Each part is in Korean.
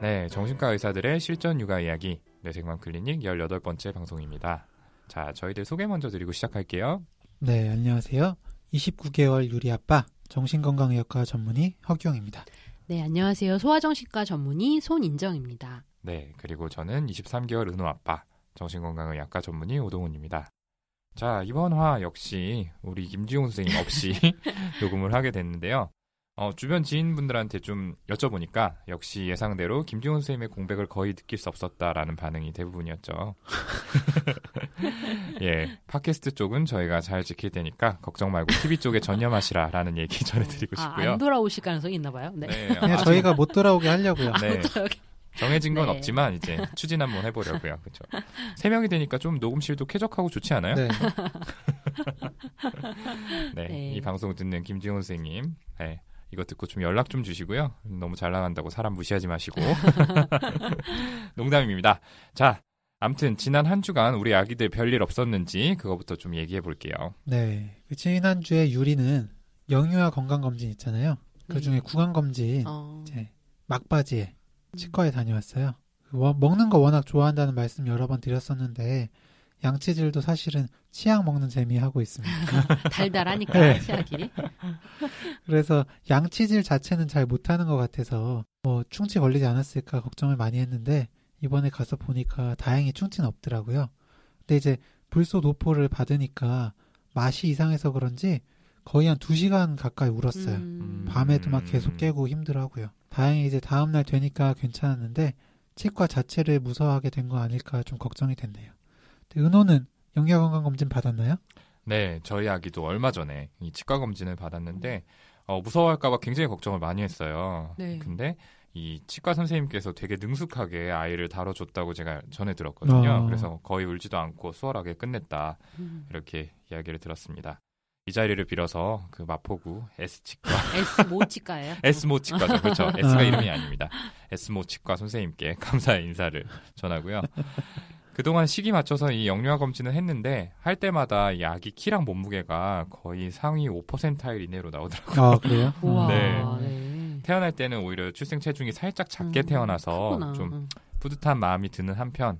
네, 정신과 의사들의 실전 육아 이야기 뇌생맘 클리닉 18번째 방송입니다. 자, 저희들 소개 먼저 드리고 시작할게요. 네, 안녕하세요. 29개월 유리 아빠 정신건강의학과 전문의 허경입니다. 네, 안녕하세요. 소아정신과 전문의 손인정입니다. 네, 그리고 저는 23개월 은호 아빠 정신건강의학과 전문의 오동훈입니다. 자, 이번 화 역시 우리 김지용 선생님 없이 녹음을 하게 됐는데요. 어, 주변 지인분들한테 좀 여쭤보니까 역시 예상대로 김지훈 선생님의 공백을 거의 느낄 수 없었다라는 반응이 대부분이었죠. 예, 팟캐스트 쪽은 저희가 잘 지킬 테니까 걱정 말고 TV 쪽에 전념하시라라는 얘기 전해드리고 싶고요. 아, 안 돌아오실 가능성이 있나 봐요. 네. 네, 그냥 아주- 저희가 못 돌아오게 하려고요. 네. 정해진 건 네. 없지만 이제 추진 한번 해보려고요. 그렇죠. 세 명이 되니까 좀 녹음실도 쾌적하고 좋지 않아요? 네. 네, 네. 이 방송 듣는 김지훈 선생님, 네, 이거 듣고 좀 연락 좀 주시고요. 너무 잘 나간다고 사람 무시하지 마시고. 농담입니다. 자, 암튼 지난 한 주간 우리 아기들 별일 없었는지 그거부터 좀 얘기해 볼게요. 네. 그 지난 주에 유리는 영유아 건강 검진 있잖아요. 그 중에 구강 검진 어, 이제 막바지에 치과에 다녀왔어요. 먹는 거 워낙 좋아한다는 말씀 여러 번 드렸었는데 양치질도 사실은 치약 먹는 재미 하고 있습니다. 달달하니까 네. 치아끼리. 그래서 양치질 자체는 잘 못하는 것 같아서 뭐 충치 걸리지 않았을까 걱정을 많이 했는데 이번에 가서 보니까 다행히 충치는 없더라고요. 근데 이제 불소 도포를 받으니까 맛이 이상해서 그런지 거의 한두 시간 가까이 울었어요. 음, 밤에도 막 계속 깨고 힘들어하고요. 다행히 이제 다음날 되니까 괜찮았는데 치과 자체를 무서워하게 된 거 아닐까 좀 걱정이 됐네요. 은호는 영양 건강 검진 받았나요? 네, 저희 아기도 얼마 전에 이 치과 검진을 받았는데 어, 무서워할까봐 굉장히 걱정을 많이 했어요. 네. 근데 이 치과 선생님께서 되게 능숙하게 아이를 다뤄줬다고 제가 전해 들었거든요. 어. 그래서 거의 울지도 않고 수월하게 끝냈다 음. 이렇게 이야기를 들었습니다. 이 자리를 빌어서 그 마포구 S치과 S 모 치과예요. S모 치과죠. 그렇죠. S가 아. 이름이 아닙니다. S모 치과 선생님께 감사의 인사를 전하고요. 그동안 시기 맞춰서 이 영유아 검진을 했는데 할 때마다 이 아기 키랑 몸무게가 거의 상위 5%타일 이내로 나오더라고요. 아 그래요? 네. 네. 태어날 때는 오히려 출생 체중이 살짝 작게 음, 태어나서 크구나. 좀 음. 뿌듯한 마음이 드는 한편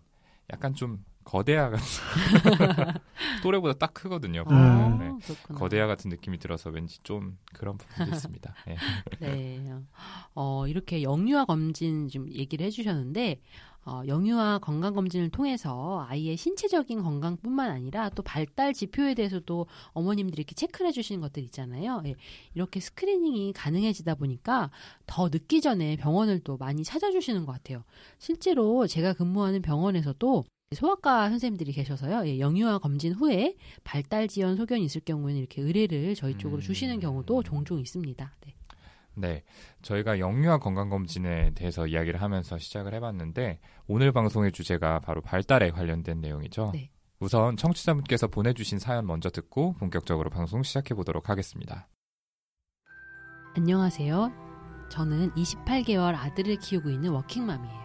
약간 좀 거대아 같은 또래보다 딱 크거든요. 음. 아, 네. 거대아 같은 느낌이 들어서 왠지 좀 그런 부분도 있습니다. 네. 네. 어, 이렇게 영유아 검진 좀 얘기를 해주셨는데, 어, 영유아 건강 검진을 통해서 아이의 신체적인 건강뿐만 아니라 또 발달 지표에 대해서도 어머님들이 이렇게 체크를 해주시는 것들 있잖아요. 예, 이렇게 스크리닝이 가능해지다 보니까 더 늦기 전에 병원을 또 많이 찾아주시는 것 같아요. 실제로 제가 근무하는 병원에서도 소아과 선생님들이 계셔서요. 예, 영유아 검진 후에 발달 지연 소견이 있을 경우에는 이렇게 의뢰를 저희 쪽으로 음. 주시는 경우도 종종 있습니다. 네. 네, 저희가 영유아 건강검진에 대해서 이야기를 하면서 시작을 해봤는데 오늘 방송의 주제가 바로 발달에 관련된 내용이죠. 네. 우선 청취자분께서 보내주신 사연 먼저 듣고 본격적으로 방송 시작해 보도록 하겠습니다. 안녕하세요. 저는 28개월 아들을 키우고 있는 워킹맘이에요.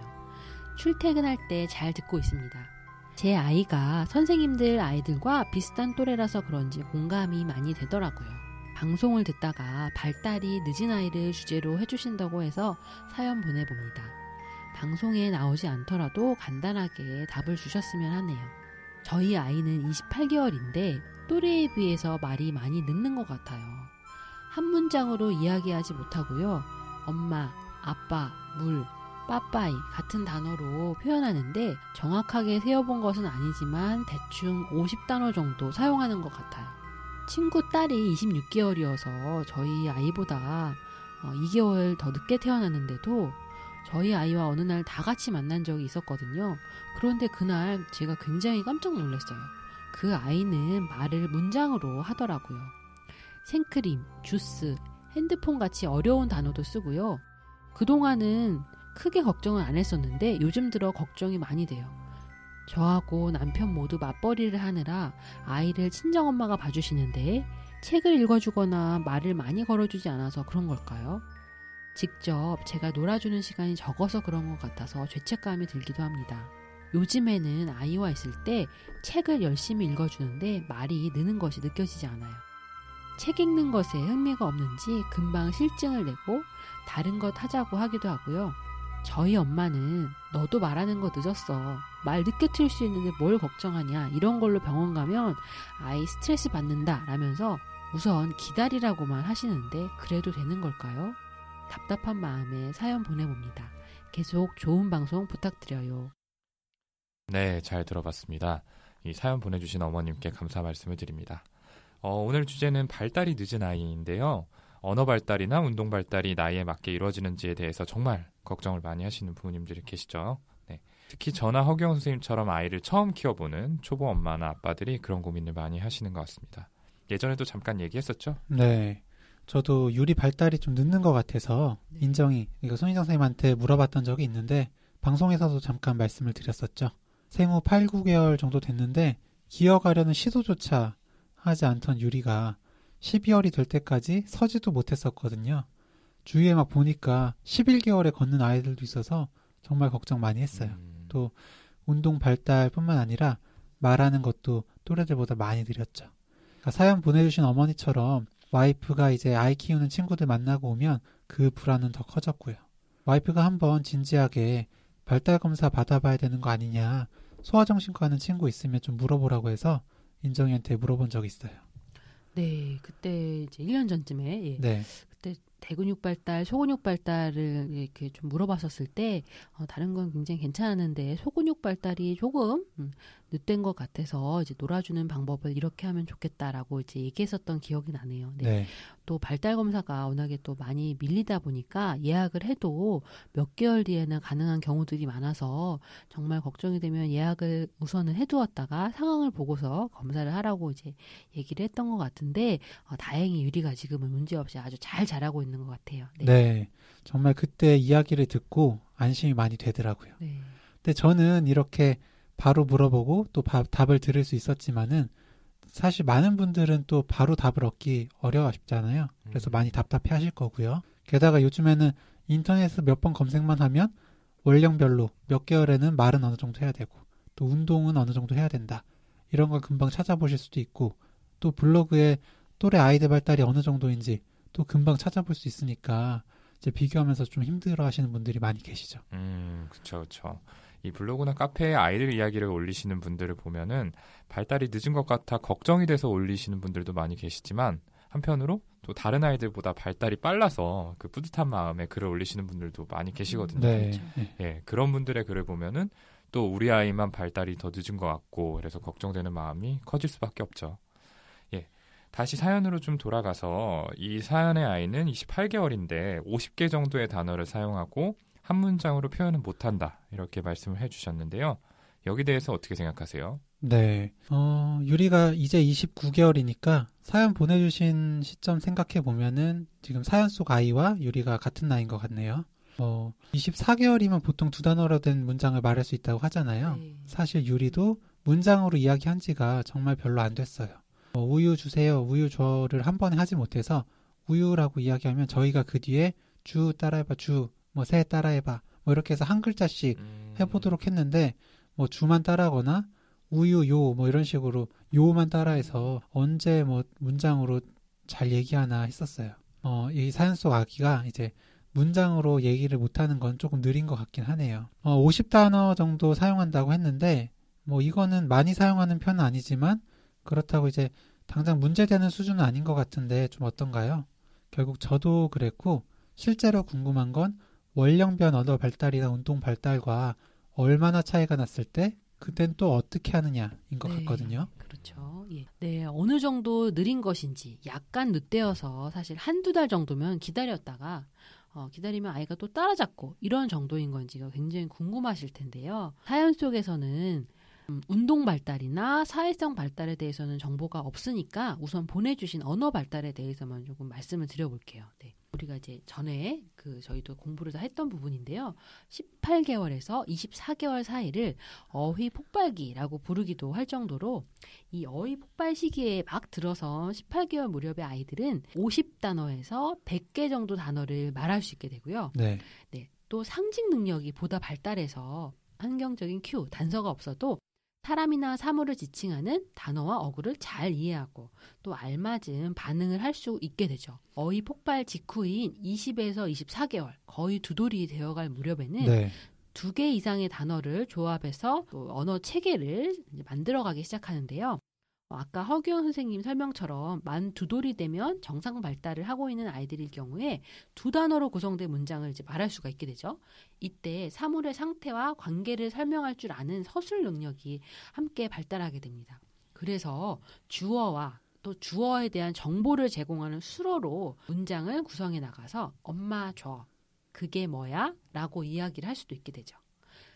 출퇴근할 때 잘 듣고 있습니다. 제 아이가 선생님들 아이들과 비슷한 또래라서 그런지 공감이 많이 되더라고요. 방송을 듣다가 발달이 늦은 아이를 주제로 해주신다고 해서 사연 보내봅니다. 방송에 나오지 않더라도 간단하게 답을 주셨으면 하네요. 저희 아이는 28개월인데 또래에 비해서 말이 많이 늦는 것 같아요. 한 문장으로 이야기하지 못하고요. 엄마, 아빠, 물, 빠빠이 같은 단어로 표현하는데 정확하게 세어본 것은 아니지만 대충 50단어 정도 사용하는 것 같아요. 친구 딸이 26개월이어서 저희 아이보다 2개월 더 늦게 태어났는데도 저희 아이와 어느 날 다 같이 만난 적이 있었거든요. 그런데 그날 제가 굉장히 깜짝 놀랐어요. 그 아이는 말을 문장으로 하더라고요. 생크림, 주스, 핸드폰 같이 어려운 단어도 쓰고요. 그동안은 크게 걱정을 안 했었는데 요즘 들어 걱정이 많이 돼요. 저하고 남편 모두 맞벌이를 하느라 아이를 친정엄마가 봐주시는데 책을 읽어주거나 말을 많이 걸어주지 않아서 그런 걸까요? 직접 제가 놀아주는 시간이 적어서 그런 것 같아서 죄책감이 들기도 합니다. 요즘에는 아이와 있을 때 책을 열심히 읽어주는데 말이 느는 것이 느껴지지 않아요. 책 읽는 것에 흥미가 없는지 금방 실증을 내고 다른 것 하자고 하기도 하고요. 저희 엄마는 너도 말하는 거 늦었어. 말 늦게 틀 수 있는데 뭘 걱정하냐. 이런 걸로 병원 가면 아이 스트레스 받는다. 라면서 우선 기다리라고만 하시는데 그래도 되는 걸까요? 답답한 마음에 사연 보내봅니다. 계속 좋은 방송 부탁드려요. 네, 잘 들어봤습니다. 이 사연 보내주신 어머님께 감사 말씀을 드립니다. 어, 오늘 주제는 발달이 늦은 아이인데요. 언어 발달이나 운동 발달이 나이에 맞게 이루어지는지에 대해서 정말 걱정을 많이 하시는 부모님들이 계시죠. 네. 특히 저나 허경 선생님처럼 아이를 처음 키워보는 초보 엄마나 아빠들이 그런 고민을 많이 하시는 것 같습니다. 예전에도 잠깐 얘기했었죠? 네. 저도 유리 발달이 좀 늦는 것 같아서 인정이 이거 손희정 선생님한테 물어봤던 적이 있는데 방송에서도 잠깐 말씀을 드렸었죠. 생후 8, 9개월 정도 됐는데 기어가려는 시도조차 하지 않던 유리가 12월이 될 때까지 서지도 못했었거든요. 주위에 막 보니까 11개월에 걷는 아이들도 있어서 정말 걱정 많이 했어요. 음, 또 운동 발달뿐만 아니라 말하는 것도 또래들보다 많이 느렸죠. 그러니까 사연 보내주신 어머니처럼 와이프가 이제 아이 키우는 친구들 만나고 오면 그 불안은 더 커졌고요. 와이프가 한번 진지하게 발달 검사 받아봐야 되는 거 아니냐 소아정신과 하는 친구 있으면 좀 물어보라고 해서 인정이한테 물어본 적이 있어요. 네, 그때 이제 1년 전쯤에 예, 네, 그때 대근육 발달, 소근육 발달을 이렇게 좀 물어봤었을 때 어, 다른 건 굉장히 괜찮았는데 소근육 발달이 조금 음, 늦된 것 같아서 이제 놀아주는 방법을 이렇게 하면 좋겠다라고 이제 얘기했었던 기억이 나네요. 네. 네, 또 발달 검사가 워낙에 또 많이 밀리다 보니까 예약을 해도 몇 개월 뒤에는 가능한 경우들이 많아서 정말 걱정이 되면 예약을 우선은 해두었다가 상황을 보고서 검사를 하라고 이제 얘기를 했던 것 같은데 어, 다행히 유리가 지금은 문제 없이 아주 잘 자라고 있는 것 같아요. 네. 정말 그때 이야기를 듣고 안심이 많이 되더라고요. 네. 근데 저는 이렇게 바로 물어보고 또 바- 답을 들을 수 있었지만은 사실 많은 분들은 또 바로 답을 얻기 어려워하시잖아요. 그래서 음. 많이 답답해 하실 거고요. 게다가 요즘에는 인터넷에서 몇 번 검색만 하면 월령별로 몇 개월에는 말은 어느 정도 해야 되고 또 운동은 어느 정도 해야 된다. 이런 걸 금방 찾아보실 수도 있고 또 블로그에 또래 아이들 발달이 어느 정도인지 또 금방 찾아볼 수 있으니까 이제 비교하면서 좀 힘들어 하시는 분들이 많이 계시죠. 음, 그쵸, 그쵸. 이 블로그나 카페에 아이들 이야기를 올리시는 분들을 보면은 발달이 늦은 것 같아 걱정이 돼서 올리시는 분들도 많이 계시지만 한편으로 또 다른 아이들보다 발달이 빨라서 그 뿌듯한 마음에 글을 올리시는 분들도 많이 계시거든요. 네. 그렇죠. 네. 예, 그런 분들의 글을 보면은 또 우리 아이만 발달이 더 늦은 것 같고 그래서 걱정되는 마음이 커질 수밖에 없죠. 예. 다시 사연으로 좀 돌아가서 이 사연의 아이는 28개월인데 50개 정도의 단어를 사용하고 한 문장으로 표현은 못한다 이렇게 말씀을 해주셨는데요. 여기 대해서 어떻게 생각하세요? 네. 어, 유리가 이제 29개월이니까 사연 보내주신 시점 생각해 보면은 지금 사연 속 아이와 유리가 같은 나이인 것 같네요. 어, 24개월이면 보통 두 단어로 된 문장을 말할 수 있다고 하잖아요. 네. 사실 유리도 문장으로 이야기한 지가 정말 별로 안 됐어요. 어, 우유 주세요. 우유 줘를 한 번에 하지 못해서 우유라고 이야기하면 저희가 그 뒤에 주 따라해봐 주, 뭐 새 따라해봐 뭐 이렇게 해서 한 글자씩 음, 해보도록 했는데 뭐 주만 따라하거나 우유 요 뭐 이런 식으로 요만 따라해서 언제 뭐 문장으로 잘 얘기하나 했었어요. 어, 이 사연 속 아기가 이제 문장으로 얘기를 못하는 건 조금 느린 것 같긴 하네요. 어, 50단어 정도 사용한다고 했는데 뭐 이거는 많이 사용하는 편은 아니지만 그렇다고 이제 당장 문제되는 수준은 아닌 것 같은데 좀 어떤가요? 결국 저도 그랬고 실제로 궁금한 건 원령변 언어 발달이나 운동 발달과 얼마나 차이가 났을 때 그땐 또 어떻게 하느냐인 것 네, 같거든요. 그렇죠. 예. 네, 어느 정도 느린 것인지 약간 늦대어서 사실 한두 달 정도면 기다렸다가 어, 기다리면 아이가 또 따라잡고 이런 정도인 건지가 굉장히 궁금하실 텐데요. 사연 속에서는 음, 운동 발달이나 사회성 발달에 대해서는 정보가 없으니까 우선 보내주신 언어 발달에 대해서만 조금 말씀을 드려볼게요. 네. 우리가 이제 전에 그 저희도 공부를 다 했던 부분인데요. 18개월에서 24개월 사이를 어휘 폭발기라고 부르기도 할 정도로 이 어휘 폭발 시기에 막 들어선 18개월 무렵의 아이들은 50단어에서 100개 정도 단어를 말할 수 있게 되고요. 네. 네. 또 상징 능력이 보다 발달해서 환경적인 큐, 단서가 없어도 사람이나 사물을 지칭하는 단어와 어구를 잘 이해하고 또 알맞은 반응을 할 수 있게 되죠. 어휘 폭발 직후인 20에서 24개월, 거의 두 돌이 되어갈 무렵에는 네. 두개 이상의 단어를 조합해서 또 언어 체계를 이제 만들어가기 시작하는데요. 어, 아까 허규영 선생님 설명처럼 만 두 돌이 되면 정상 발달을 하고 있는 아이들일 경우에 두 단어로 구성된 문장을 이제 말할 수가 있게 되죠. 이때 사물의 상태와 관계를 설명할 줄 아는 서술 능력이 함께 발달하게 됩니다. 그래서 주어와 또 주어에 대한 정보를 제공하는 수로로 문장을 구성해 나가서 엄마 줘 그게 뭐야? 라고 이야기를 할 수도 있게 되죠.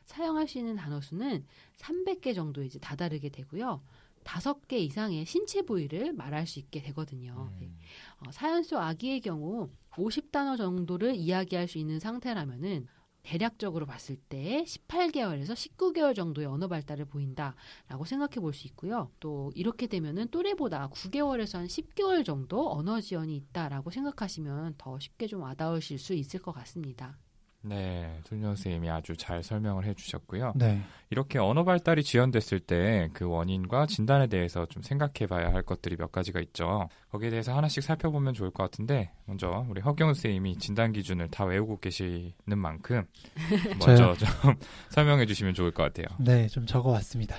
사용할 수 있는 단어 수는 300개 정도 이제 다다르게 되고요. 다섯 개 이상의 신체 부위를 말할 수 있게 되거든요. 네. 어, 사연 속 아기의 경우 50단어 정도를 이야기할 수 있는 상태라면은 대략적으로 봤을 때 18개월에서 19개월 정도의 언어 발달을 보인다라고 생각해 볼 수 있고요. 또 이렇게 되면은 또래보다 9개월에서 한 10개월 정도 언어 지연이 있다라고 생각하시면 더 쉽게 좀 와닿으실 수 있을 것 같습니다. 네, 손정 선생님이 아주 잘 설명을 해주셨고요. 네. 이렇게 언어 발달이 지연됐을 때 그 원인과 진단에 대해서 좀 생각해봐야 할 것들이 몇 가지가 있죠. 거기에 대해서 하나씩 살펴보면 좋을 것 같은데 먼저 우리 허경 선생님이 진단 기준을 다 외우고 계시는 만큼 먼저 좀 설명해주시면 좋을 것 같아요. 네, 좀 적어왔습니다.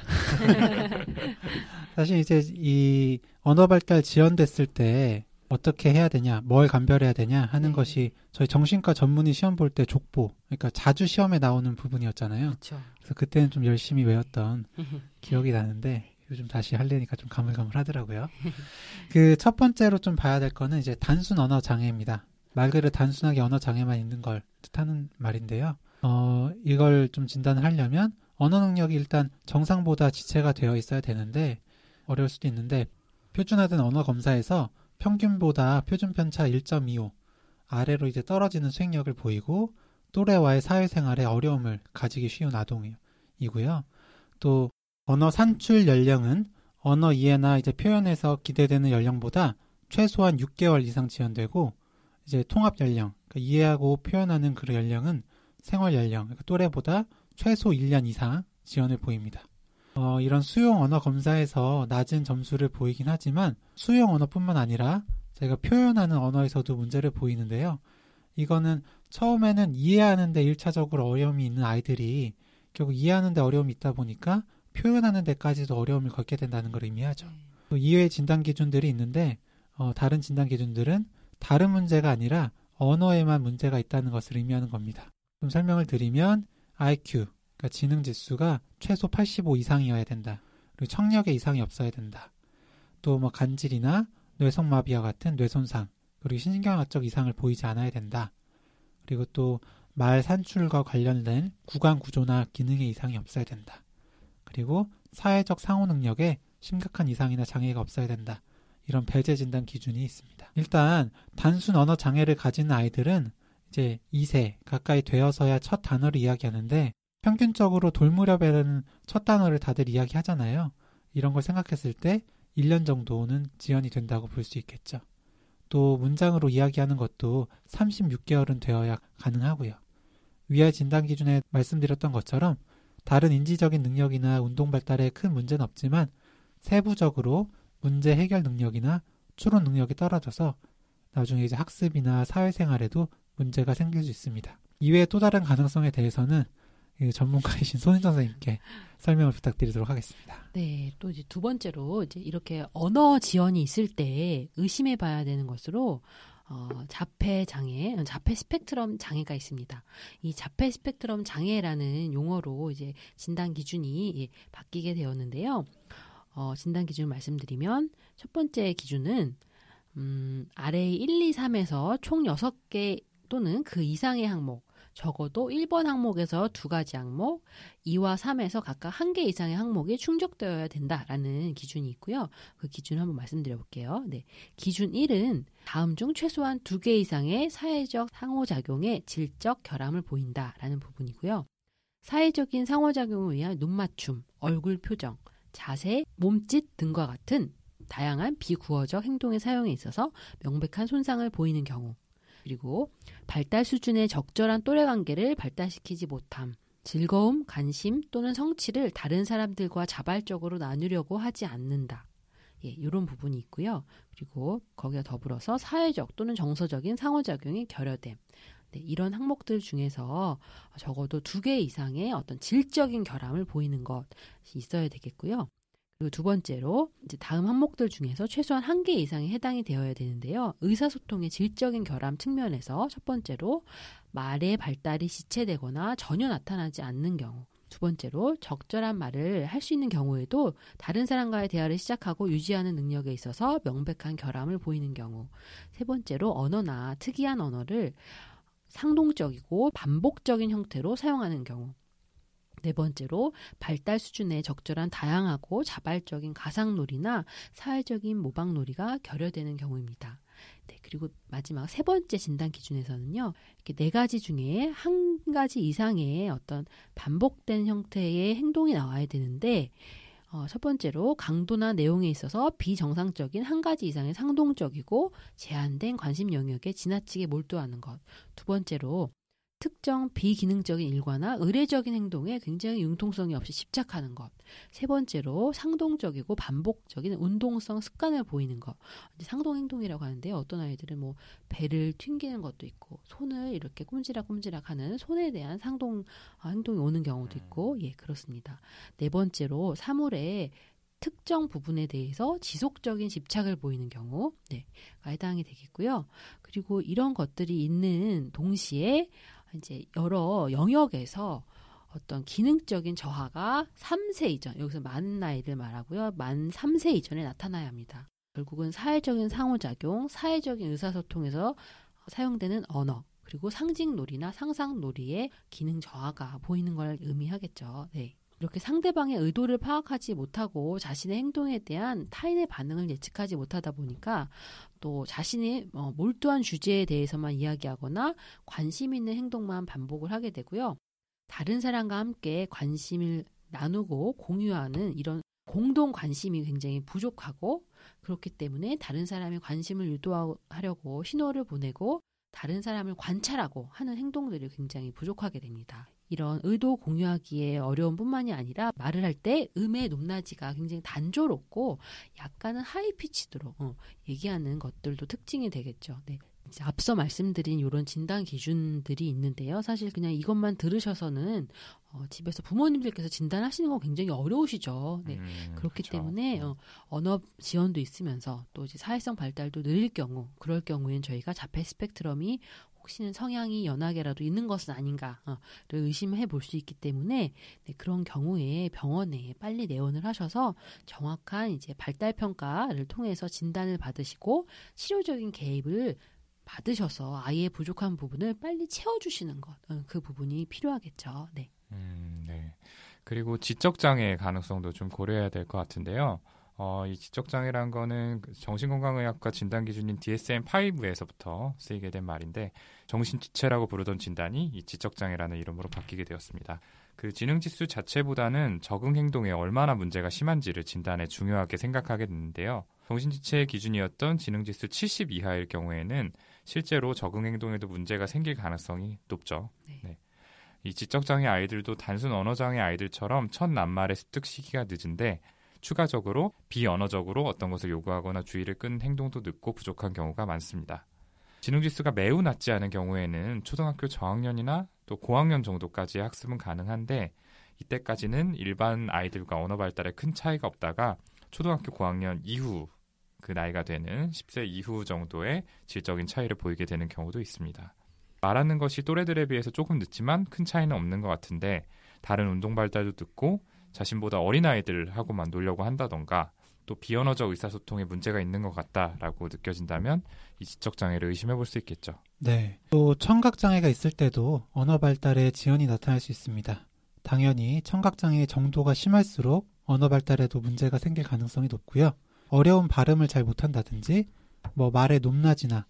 사실 이제 이 언어 발달 지연됐을 때 어떻게 해야 되냐, 뭘 감별해야 되냐 하는 네. 것이 저희 정신과 전문의 시험 볼 때 족보, 그러니까 자주 시험에 나오는 부분이었잖아요. 그렇죠. 그래서 그때는 좀 열심히 외웠던 기억이 나는데 요즘 다시 할래니까 좀 가물가물하더라고요. 그 첫 번째로 좀 봐야 될 거는 이제 단순 언어 장애입니다. 말 그대로 단순하게 언어 장애만 있는 걸 뜻하는 말인데요. 어, 이걸 좀 진단을 하려면 언어 능력이 일단 정상보다 지체가 되어 있어야 되는데 어려울 수도 있는데 표준화된 언어 검사에서 평균보다 표준 편차 1.25 아래로 이제 떨어지는 수행력을 보이고 또래와의 사회생활에 어려움을 가지기 쉬운 아동이고요. 또 언어 산출 연령은 언어 이해나 이제 표현에서 기대되는 연령보다 최소한 6개월 이상 지연되고 이제 통합 연령, 그러니까 이해하고 표현하는 그 연령은 생활 연령, 그러니까 또래보다 최소 1년 이상 지연을 보입니다. 어, 이런 수용 언어 검사에서 낮은 점수를 보이긴 하지만 수용 언어뿐만 아니라 제가 표현하는 언어에서도 문제를 보이는데요. 이거는 처음에는 이해하는데 1차적으로 어려움이 있는 아이들이 결국 이해하는데 어려움이 있다 보니까 표현하는 데까지도 어려움을 겪게 된다는 걸 의미하죠. 또 이외의 진단 기준들이 있는데 어, 다른 진단 기준들은 다른 문제가 아니라 언어에만 문제가 있다는 것을 의미하는 겁니다. 좀 설명을 드리면 IQ, 그러니까 지능 지수가 최소 85 이상이어야 된다. 그리고 청력의 이상이 없어야 된다. 또 뭐 간질이나 뇌성마비와 같은 뇌손상, 그리고 신경학적 이상을 보이지 않아야 된다. 그리고 또 말 산출과 관련된 구강 구조나 기능의 이상이 없어야 된다. 그리고 사회적 상호 능력에 심각한 이상이나 장애가 없어야 된다. 이런 배제 진단 기준이 있습니다. 일단 단순 언어 장애를 가진 아이들은 이제 2세 가까이 되어서야 첫 단어를 이야기하는데 평균적으로 돌무렵에는 첫 단어를 다들 이야기하잖아요. 이런 걸 생각했을 때 1년 정도는 지연이 된다고 볼 수 있겠죠. 또 문장으로 이야기하는 것도 36개월은 되어야 가능하고요. 위의 진단 기준에 말씀드렸던 것처럼 다른 인지적인 능력이나 운동 발달에 큰 문제는 없지만 세부적으로 문제 해결 능력이나 추론 능력이 떨어져서 나중에 이제 학습이나 사회생활에도 문제가 생길 수 있습니다. 이외에 또 다른 가능성에 대해서는 그 전문가이신 손희정 선생님께 설명을 부탁드리도록 하겠습니다. 네, 또 이제 두 번째로 이제 이렇게 언어 지연이 있을 때 의심해 봐야 되는 것으로 어, 자폐 장애, 자폐 스펙트럼 장애가 있습니다. 이 자폐 스펙트럼 장애라는 용어로 이제 진단 기준이 예, 바뀌게 되었는데요. 어, 진단 기준 말씀드리면 첫 번째 기준은 음, 아래 1, 2, 3에서 총 6개 또는 그 이상의 항목 적어도 1번 항목에서 두 가지 항목, 2와 3에서 각각 한 개 이상의 항목이 충족되어야 된다라는 기준이 있고요. 그 기준 한번 말씀드려 볼게요. 네. 기준 1은 다음 중 최소한 두 개 이상의 사회적 상호작용의 질적 결함을 보인다라는 부분이고요. 사회적인 상호작용을 위한 눈맞춤, 얼굴 표정, 자세, 몸짓 등과 같은 다양한 비구어적 행동의 사용에 있어서 명백한 손상을 보이는 경우, 그리고 발달 수준의 적절한 또래 관계를 발달시키지 못함, 즐거움, 관심 또는 성취를 다른 사람들과 자발적으로 나누려고 하지 않는다. 예, 이런 부분이 있고요. 그리고 거기와 더불어서 사회적 또는 정서적인 상호작용이 결여됨. 네, 이런 항목들 중에서 적어도 두 개 이상의 어떤 질적인 결함을 보이는 것이 있어야 되겠고요. 그리고 두 번째로 이제 다음 항목들 중에서 최소한 한 개 이상이 해당이 되어야 되는데요. 의사소통의 질적인 결함 측면에서 첫 번째로 말의 발달이 지체되거나 전혀 나타나지 않는 경우. 두 번째로 적절한 말을 할 수 있는 경우에도 다른 사람과의 대화를 시작하고 유지하는 능력에 있어서 명백한 결함을 보이는 경우. 세 번째로 언어나 특이한 언어를 상동적이고 반복적인 형태로 사용하는 경우. 네 번째로 발달 수준의 적절한 다양하고 자발적인 가상놀이나 사회적인 모방놀이가 결여되는 경우입니다. 네, 그리고 마지막 세 번째 진단 기준에서는요, 이렇게 네 가지 중에 한 가지 이상의 어떤 반복된 형태의 행동이 나와야 되는데, 어, 첫 번째로 강도나 내용에 있어서 비정상적인 한 가지 이상의 상동적이고 제한된 관심 영역에 지나치게 몰두하는 것. 두 번째로 특정 비기능적인 일과나 의례적인 행동에 굉장히 융통성이 없이 집착하는 것. 세 번째로 상동적이고 반복적인 운동성 습관을 보이는 것. 상동 행동이라고 하는데요. 어떤 아이들은 뭐 배를 튕기는 것도 있고 손을 이렇게 꼼지락꼼지락 하는 손에 대한 상동 어, 행동이 오는 경우도 있고 예, 그렇습니다. 네 번째로 사물에 특정 부분에 대해서 지속적인 집착을 보이는 경우, 네, 해당이 되겠고요. 그리고 이런 것들이 있는 동시에 이제 여러 영역에서 어떤 기능적인 저하가 3세 이전, 여기서 많은 나이를 말하고요. 만 3세 이전에 나타나야 합니다. 결국은 사회적인 상호작용, 사회적인 의사소통에서 사용되는 언어, 그리고 상징놀이나 상상놀이의 기능 저하가 보이는 걸 의미하겠죠. 네. 이렇게 상대방의 의도를 파악하지 못하고 자신의 행동에 대한 타인의 반응을 예측하지 못하다 보니까 또 자신이 어, 몰두한 주제에 대해서만 이야기하거나 관심 있는 행동만 반복을 하게 되고요. 다른 사람과 함께 관심을 나누고 공유하는 이런 공동 관심이 굉장히 부족하고 그렇기 때문에 다른 사람의 관심을 유도하려고 신호를 보내고 다른 사람을 관찰하고 하는 행동들이 굉장히 부족하게 됩니다. 이런 의도 공유하기에 어려운 뿐만이 아니라 말을 할 때 음의 높낮이가 굉장히 단조롭고 약간은 하이피치드로 어, 얘기하는 것들도 특징이 되겠죠. 네. 앞서 말씀드린 이런 진단 기준들이 있는데요. 사실 그냥 이것만 들으셔서는 어, 집에서 부모님들께서 진단하시는 건 굉장히 어려우시죠. 네. 음, 그렇기 그렇죠. 때문에 어, 언어 지원도 있으면서 또 이제 사회성 발달도 느릴 경우, 그럴 경우에는 저희가 자폐 스펙트럼이 혹시는 성향이 연하게라도 있는 것은 아닌가를 의심해 볼 수 있기 때문에 네, 그런 경우에 병원에 빨리 내원을 하셔서 정확한 이제 발달 평가를 통해서 진단을 받으시고 치료적인 개입을 받으셔서 아이의 부족한 부분을 빨리 채워주시는 것, 어, 그 부분이 필요하겠죠. 네. 음, 네. 그리고 지적 장애 가능성도 좀 고려해야 될 것 같은데요. 어, 이 지적장애란 거는 그 정신건강의학과 진단 기준인 DSM-5에서부터 쓰이게 된 말인데 정신지체라고 부르던 진단이 이 지적장애라는 이름으로 바뀌게 되었습니다. 그 지능지수 자체보다는 적응 행동에 얼마나 문제가 심한지를 진단에 중요하게 생각하게 됐는데요. 정신지체의 기준이었던 지능지수 70 이하일 경우에는 실제로 적응 행동에도 문제가 생길 가능성이 높죠. 네. 네. 이 지적장애 아이들도 단순 언어장애 아이들처럼 첫 낱말의 습득 시기가 늦은데 추가적으로 비언어적으로 어떤 것을 요구하거나 주의를 끈 행동도 늦고 부족한 경우가 많습니다. 지능지수가 매우 낮지 않은 경우에는 초등학교 저학년이나 또 고학년 정도까지의 학습은 가능한데 이때까지는 일반 아이들과 언어 발달에 큰 차이가 없다가 초등학교 고학년 이후 그 나이가 되는 10세 이후 정도의 질적인 차이를 보이게 되는 경우도 있습니다. 말하는 것이 또래들에 비해서 조금 늦지만 큰 차이는 없는 것 같은데 다른 운동 발달도 늦고 자신보다 어린 아이들하고만 놀려고 한다던가 또 비언어적 의사소통에 문제가 있는 것 같다라고 느껴진다면 이 지적 장애를 의심해 볼 수 있겠죠. 네. 또 청각 장애가 있을 때도 언어 발달에 지연이 나타날 수 있습니다. 당연히 청각 장애의 정도가 심할수록 언어 발달에도 문제가 생길 가능성이 높고요. 어려운 발음을 잘 못한다든지, 뭐 말의 높낮이나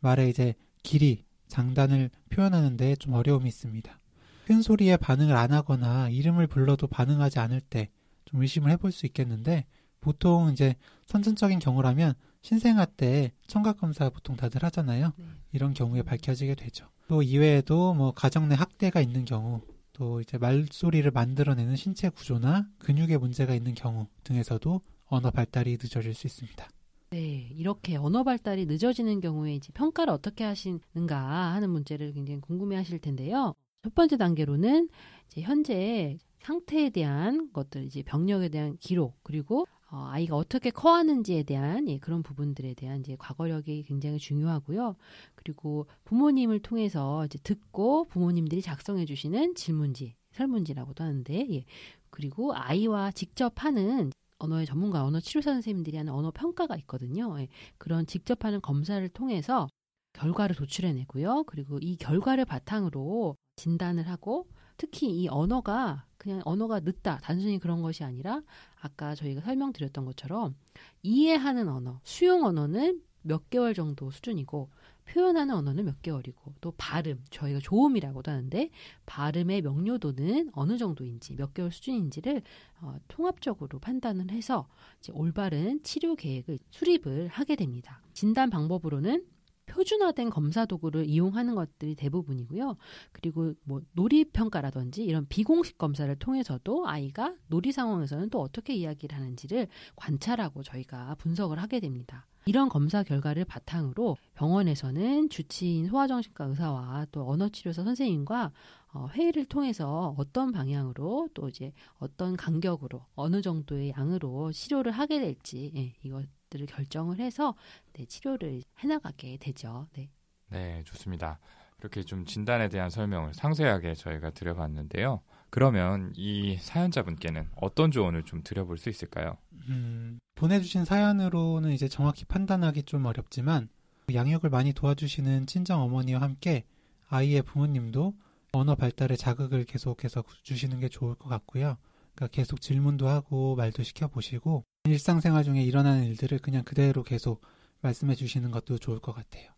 말의 이제 길이, 장단을 표현하는데 좀 어려움이 있습니다. 큰 소리에 반응을 안 하거나 이름을 불러도 반응하지 않을 때 좀 의심을 해볼 수 있겠는데, 보통 이제 선천적인 경우라면 신생아 때 청각 검사 보통 다들 하잖아요. 네. 이런 경우에 밝혀지게 되죠. 또 이외에도 뭐 가정 내 학대가 있는 경우, 또 이제 말소리를 만들어내는 신체 구조나 근육에 문제가 있는 경우 등에서도 언어 발달이 늦어질 수 있습니다. 네, 이렇게 언어 발달이 늦어지는 경우에 이제 평가를 어떻게 하시는가 하는 문제를 굉장히 궁금해 하실 텐데요. 첫 번째 단계로는 이제 현재 상태에 대한 것들, 이제 병력에 대한 기록, 그리고 어, 아이가 어떻게 커하는지에 대한 예, 그런 부분들에 대한 이제 과거력이 굉장히 중요하고요. 그리고 부모님을 통해서 이제 듣고 부모님들이 작성해 주시는 질문지, 설문지라고도 하는데, 예. 그리고 아이와 직접 하는 언어의 전문가, 언어 치료사 선생님들이 하는 언어 평가가 있거든요. 예. 그런 직접 하는 검사를 통해서 결과를 도출해내고요. 그리고 이 결과를 바탕으로 진단을 하고 특히 이 언어가 그냥 언어가 늦다 단순히 그런 것이 아니라 아까 저희가 설명드렸던 것처럼 이해하는 언어, 수용 언어는 몇 개월 정도 수준이고 표현하는 언어는 몇 개월이고 또 발음 저희가 조음이라고도 하는데 발음의 명료도는 어느 정도인지 몇 개월 수준인지를 어, 통합적으로 판단을 해서 이제 올바른 치료 계획을 수립을 하게 됩니다. 진단 방법으로는 표준화된 검사 도구를 이용하는 것들이 대부분이고요. 그리고 뭐 놀이 평가라든지 이런 비공식 검사를 통해서도 아이가 놀이 상황에서는 또 어떻게 이야기를 하는지를 관찰하고 저희가 분석을 하게 됩니다. 이런 검사 결과를 바탕으로 병원에서는 주치인 소아정신과 의사와 또 언어치료사 선생님과 어, 회의를 통해서 어떤 방향으로 또 이제 어떤 간격으로 어느 정도의 양으로 치료를 하게 될지 예, 이것 들을 결정을 해서 네, 치료를 해나가게 되죠. 네. 네, 좋습니다. 이렇게 좀 진단에 대한 설명을 상세하게 저희가 드려봤는데요. 그러면 이 사연자분께는 어떤 조언을 좀 드려볼 수 있을까요? 음, 보내주신 사연으로는 이제 정확히 판단하기 좀 어렵지만 양육을 많이 도와주시는 친정 어머니와 함께 아이의 부모님도 언어 발달에 자극을 계속해서 주시는 게 좋을 것 같고요. 그러니까 계속 질문도 하고 말도 시켜보시고 일상생활 중에 일어나는 일들을 그냥 그대로 계속 말씀해 주시는 것도 좋을 것 같아요.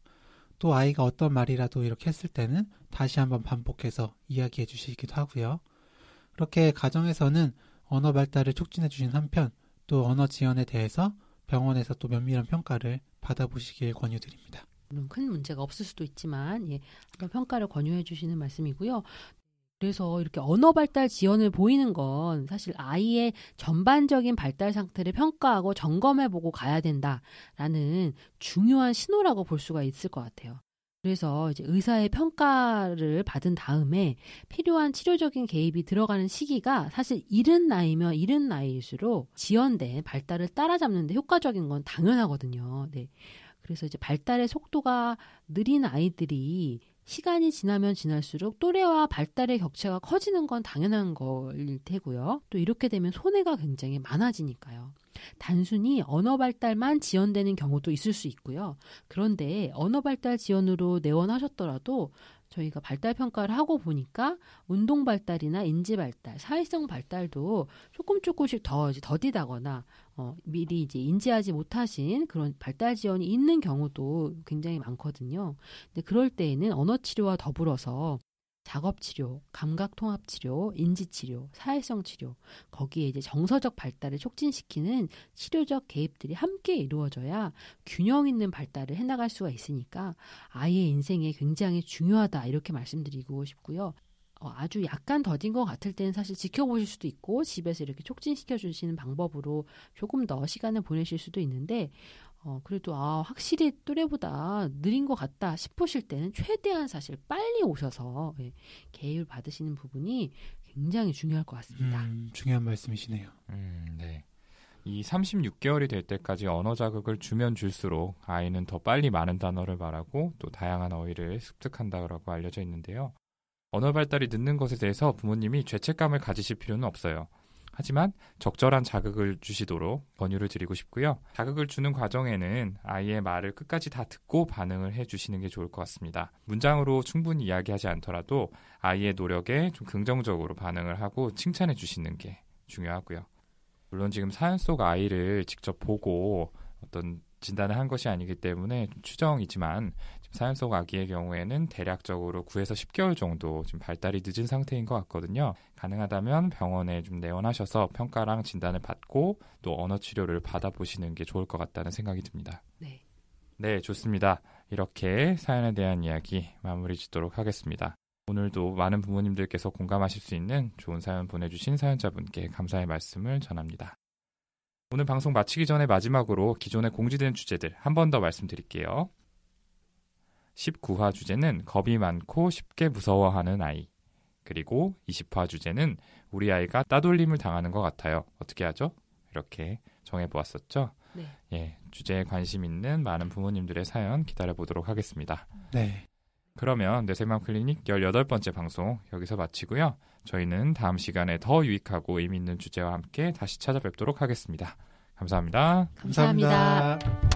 또 아이가 어떤 말이라도 이렇게 했을 때는 다시 한번 반복해서 이야기해 주시기도 하고요. 그렇게 가정에서는 언어 발달을 촉진해 주신 한편 또 언어 지원에 대해서 병원에서 또 면밀한 평가를 받아보시길 권유드립니다. 큰 문제가 없을 수도 있지만 예, 한번 평가를 권유해 주시는 말씀이고요. 그래서 이렇게 언어 발달 지연을 보이는 건 사실 아이의 전반적인 발달 상태를 평가하고 점검해 보고 가야 된다라는 중요한 신호라고 볼 수가 있을 것 같아요. 그래서 이제 의사의 평가를 받은 다음에 필요한 치료적인 개입이 들어가는 시기가 사실 이른 나이면 이른 나이일수록 지연된 발달을 따라잡는데 효과적인 건 당연하거든요. 네. 그래서 이제 발달의 속도가 느린 아이들이 시간이 지나면 지날수록 또래와 발달의 격차가 커지는 건 당연한 거일 테고요. 또 이렇게 되면 손해가 굉장히 많아지니까요. 단순히 언어 발달만 지연되는 경우도 있을 수 있고요. 그런데 언어 발달 지연으로 내원하셨더라도 저희가 발달 평가를 하고 보니까 운동 발달이나 인지 발달, 사회성 발달도 조금 조금씩 더 더디다거나 어, 미리 이제 인지하지 못하신 그런 발달 지연이 있는 경우도 굉장히 많거든요. 근데 그럴 때에는 언어 치료와 더불어서 작업 치료, 감각 통합 치료, 인지 치료, 사회성 치료, 거기에 이제 정서적 발달을 촉진시키는 치료적 개입들이 함께 이루어져야 균형 있는 발달을 해나갈 수가 있으니까 아이의 인생에 굉장히 중요하다 이렇게 말씀드리고 싶고요. 어, 아주 약간 더딘 것 같을 때는 사실 지켜보실 수도 있고 집에서 이렇게 촉진시켜 주시는 방법으로 조금 더 시간을 보내실 수도 있는데 어, 그래도 아, 확실히 또래보다 느린 것 같다 싶으실 때는 최대한 사실 빨리 오셔서 예, 개입을 받으시는 부분이 굉장히 중요할 것 같습니다. 음, 중요한 말씀이시네요. 음, 네. 이 36개월이 될 때까지 언어 자극을 주면 줄수록 아이는 더 빨리 많은 단어를 말하고 또 다양한 어휘를 습득한다고 알려져 있는데요. 언어 발달이 늦는 것에 대해서 부모님이 죄책감을 가지실 필요는 없어요. 하지만 적절한 자극을 주시도록 권유를 드리고 싶고요. 자극을 주는 과정에는 아이의 말을 끝까지 다 듣고 반응을 해 주시는 게 좋을 것 같습니다. 문장으로 충분히 이야기하지 않더라도 아이의 노력에 좀 긍정적으로 반응을 하고 칭찬해 주시는 게 중요하고요. 물론 지금 사연 속 아이를 직접 보고 어떤 진단을 한 것이 아니기 때문에 좀 추정이지만 사연 속 아기의 경우에는 대략적으로 9에서 10개월 정도 지금 발달이 늦은 상태인 것 같거든요. 가능하다면 병원에 좀 내원하셔서 평가랑 진단을 받고 또 언어 치료를 받아보시는 게 좋을 것 같다는 생각이 듭니다. 네. 네, 좋습니다. 이렇게 사연에 대한 이야기 마무리 짓도록 하겠습니다. 오늘도 많은 부모님들께서 공감하실 수 있는 좋은 사연 보내주신 사연자분께 감사의 말씀을 전합니다. 오늘 방송 마치기 전에 마지막으로 기존에 공지된 주제들 한 번 더 말씀드릴게요. 19화 주제는 겁이 많고 쉽게 무서워하는 아이. 그리고 20화 주제는 우리 아이가 따돌림을 당하는 것 같아요. 어떻게 하죠? 이렇게 정해보았었죠. 네. 예, 주제에 관심 있는 많은 부모님들의 사연 기다려보도록 하겠습니다. 네. 그러면 뇌생맘 클리닉 18번째 방송 여기서 마치고요. 저희는 다음 시간에 더 유익하고 의미 있는 주제와 함께 다시 찾아뵙도록 하겠습니다. 감사합니다. 감사합니다. 감사합니다.